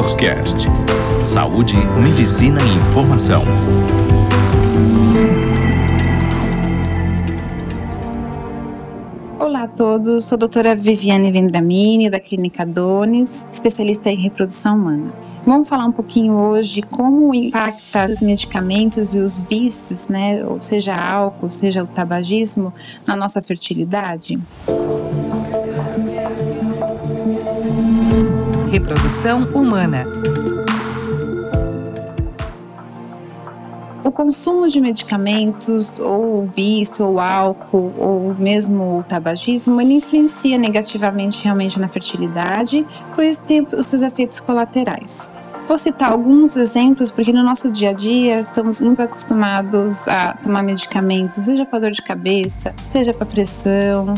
DoctorCast. Saúde, medicina e informação. Olá a todos, sou a doutora Viviane Vendramini, da Clínica Dones, especialista em reprodução humana. Vamos falar um pouquinho hoje como impacta os medicamentos e os vícios, né, ou seja, álcool, seja o tabagismo, na nossa fertilidade. Reprodução humana. O consumo de medicamentos, ou vício, ou álcool, ou mesmo o tabagismo, ele influencia negativamente realmente na fertilidade, pois tem os seus efeitos colaterais. Vou citar alguns exemplos, porque no nosso dia a dia estamos muito acostumados a tomar medicamentos, seja para dor de cabeça, seja para pressão,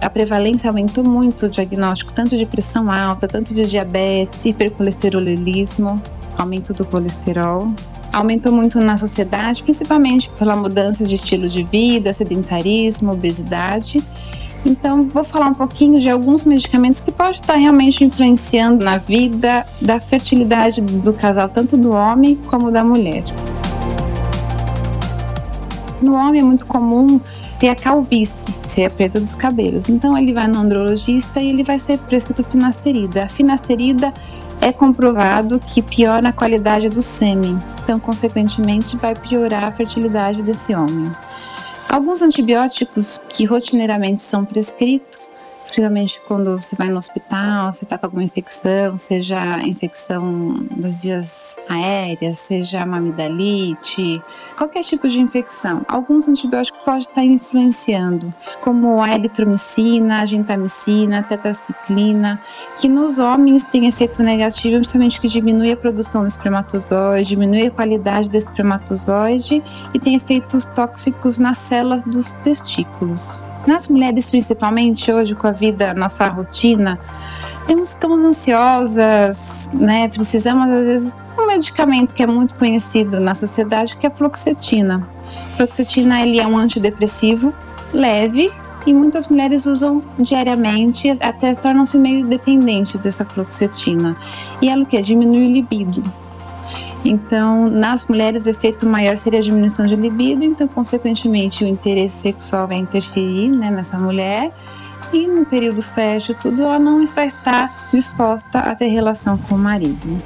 a prevalência aumentou muito o diagnóstico, tanto de pressão alta, tanto de diabetes, hipercolesterolismo, aumento do colesterol. Aumentou muito na sociedade, principalmente pela mudança de estilo de vida, sedentarismo, obesidade. Então, vou falar um pouquinho de alguns medicamentos que podem estar realmente influenciando na vida da fertilidade do casal, tanto do homem como da mulher. No homem é muito comum ter a calvície, ser a perda dos cabelos. Então ele vai no andrologista e ele vai ser prescrito finasterida. A finasterida é comprovado que piora a qualidade do sêmen, então consequentemente vai piorar a fertilidade desse homem. Alguns antibióticos que rotineiramente são prescritos, principalmente quando você vai no hospital, você está com alguma infecção, seja infecção das vias aéreas, seja amidalite, qualquer tipo de infecção. Alguns antibióticos podem estar influenciando, como a eritromicina, a gentamicina, a tetraciclina, que nos homens tem efeito negativo, principalmente que diminui a produção do espermatozoide, diminui a qualidade do espermatozoide e tem efeitos tóxicos nas células dos testículos. Nas mulheres, principalmente, hoje com a vida, nossa rotina, temos, ficamos ansiosas, né? Precisamos, às vezes, um medicamento que é muito conhecido na sociedade, que é a fluoxetina. A fluoxetina ele é um antidepressivo leve e muitas mulheres usam diariamente, até tornam-se meio dependentes dessa fluoxetina. E ela o que? Diminui o libido. Então, nas mulheres, o efeito maior seria a diminuição de libido, então, consequentemente, o interesse sexual vai interferir né, nessa mulher e no período fértil, tudo, ela não vai estar disposta a ter relação com o marido.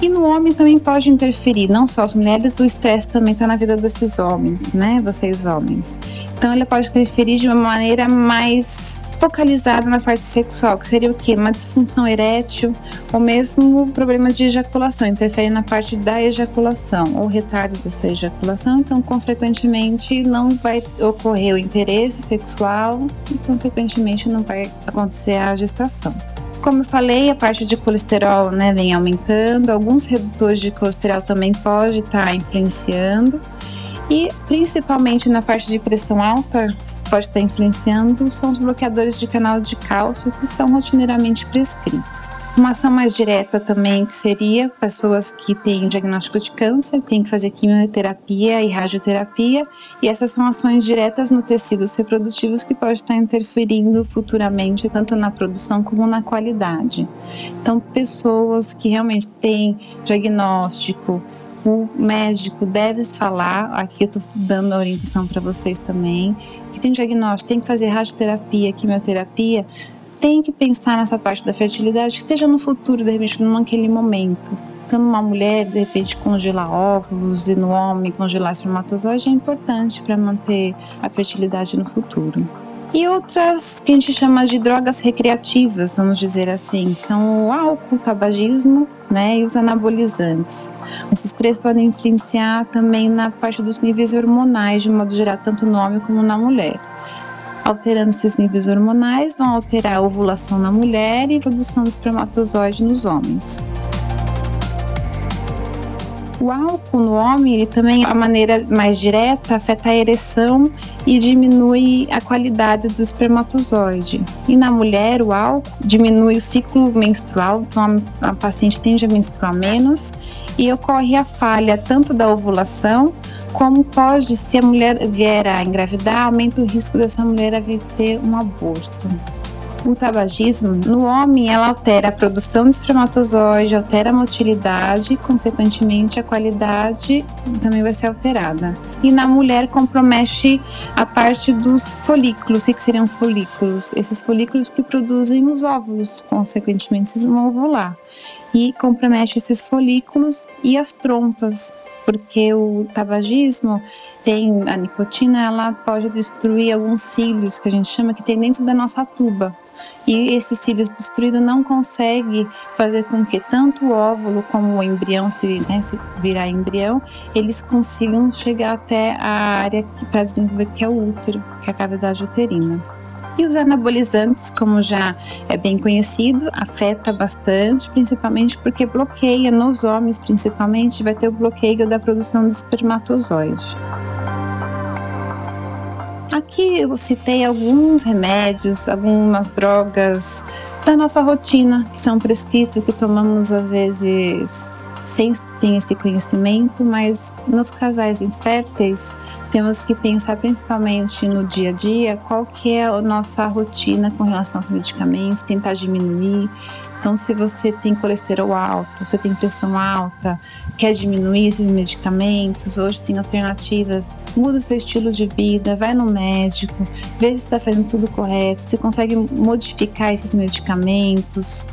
E no homem também pode interferir, não só as mulheres, o estresse também está na vida desses homens, né? Vocês homens. Então ele pode interferir de uma maneira mais focalizada na parte sexual, que seria o quê? Uma disfunção erétil ou mesmo problema de ejaculação, interfere na parte da ejaculação ou retardo dessa ejaculação, então consequentemente não vai ocorrer o interesse sexual e consequentemente não vai acontecer a gestação. Como eu falei, a parte de colesterol né, vem aumentando, alguns redutores de colesterol também pode estar tá influenciando e principalmente na parte de pressão alta, pode estar influenciando são os bloqueadores de canal de cálcio que são rotineiramente prescritos. Uma ação mais direta também que seria pessoas que têm diagnóstico de câncer, têm que fazer quimioterapia e radioterapia, e essas são ações diretas no tecidos reprodutivos que pode estar interferindo futuramente tanto na produção como na qualidade. Então, pessoas que realmente têm diagnóstico, o médico deve falar, aqui eu estou dando a orientação para vocês também, que tem diagnóstico, tem que fazer radioterapia, quimioterapia, tem que pensar nessa parte da fertilidade que esteja no futuro, de repente, naquele momento. Então, uma mulher, de repente, congelar óvulos e no homem congelar espermatozoide é importante para manter a fertilidade no futuro. E outras que a gente chama de drogas recreativas, vamos dizer assim, são o álcool, o tabagismo né, e os anabolizantes. Esses três podem influenciar também na parte dos níveis hormonais, de modo geral, tanto no homem como na mulher. Alterando esses níveis hormonais, vão alterar a ovulação na mulher e a produção do espermatozoide nos homens. O álcool no homem, ele também, a maneira mais direta, afeta a ereção e diminui a qualidade do espermatozoide. E na mulher, o álcool diminui o ciclo menstrual, então a, paciente tende a menstruar menos e ocorre a falha tanto da ovulação como pode, se a mulher vier a engravidar, aumenta o risco dessa mulher vir ter um aborto. O tabagismo, no homem, ela altera a produção de espermatozoide, altera a motilidade, consequentemente a qualidade também vai ser alterada. E na mulher compromete a parte dos folículos. O que seriam folículos? Esses folículos que produzem os óvulos, consequentemente, eles vão ovular. E compromete esses folículos e as trompas, porque o tabagismo tem a nicotina, ela pode destruir alguns cílios que a gente chama que tem dentro da nossa tuba. E esses cílios destruídos não consegue fazer com que tanto o óvulo como o embrião, se, né, se virar embrião, eles consigam chegar até a área para desenvolver que é o útero, que é a cavidade uterina. E os anabolizantes, como já é bem conhecido, afeta bastante, principalmente porque bloqueia nos homens, principalmente, vai ter o bloqueio da produção do espermatozoide. Aqui eu citei alguns remédios, algumas drogas da nossa rotina que são prescritos, que tomamos às vezes sem ter esse conhecimento, mas nos casais inférteis temos que pensar principalmente no dia a dia qual que é a nossa rotina com relação aos medicamentos, tentar diminuir, então, se você tem colesterol alto, você tem pressão alta, quer diminuir esses medicamentos, hoje tem alternativas, muda seu estilo de vida, vai no médico, vê se está fazendo tudo correto, se consegue modificar esses medicamentos.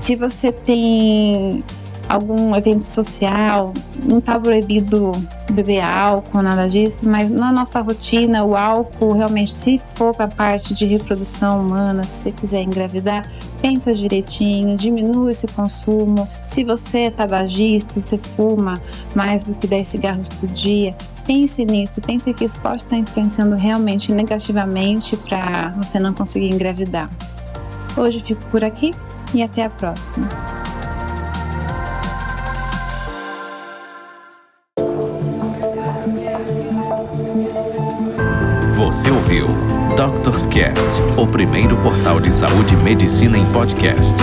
Se você tem algum evento social, não está proibido beber álcool, nada disso, mas na nossa rotina, o álcool realmente, se for para a parte de reprodução humana, se você quiser engravidar, pensa direitinho, diminua esse consumo. Se você é tabagista, você fuma mais do que 10 cigarros por dia, pense nisso, pense que isso pode estar influenciando realmente negativamente para você não conseguir engravidar. Hoje fico por aqui e até a próxima. Você ouviu Doctors Cast, o primeiro portal de saúde e medicina em podcast.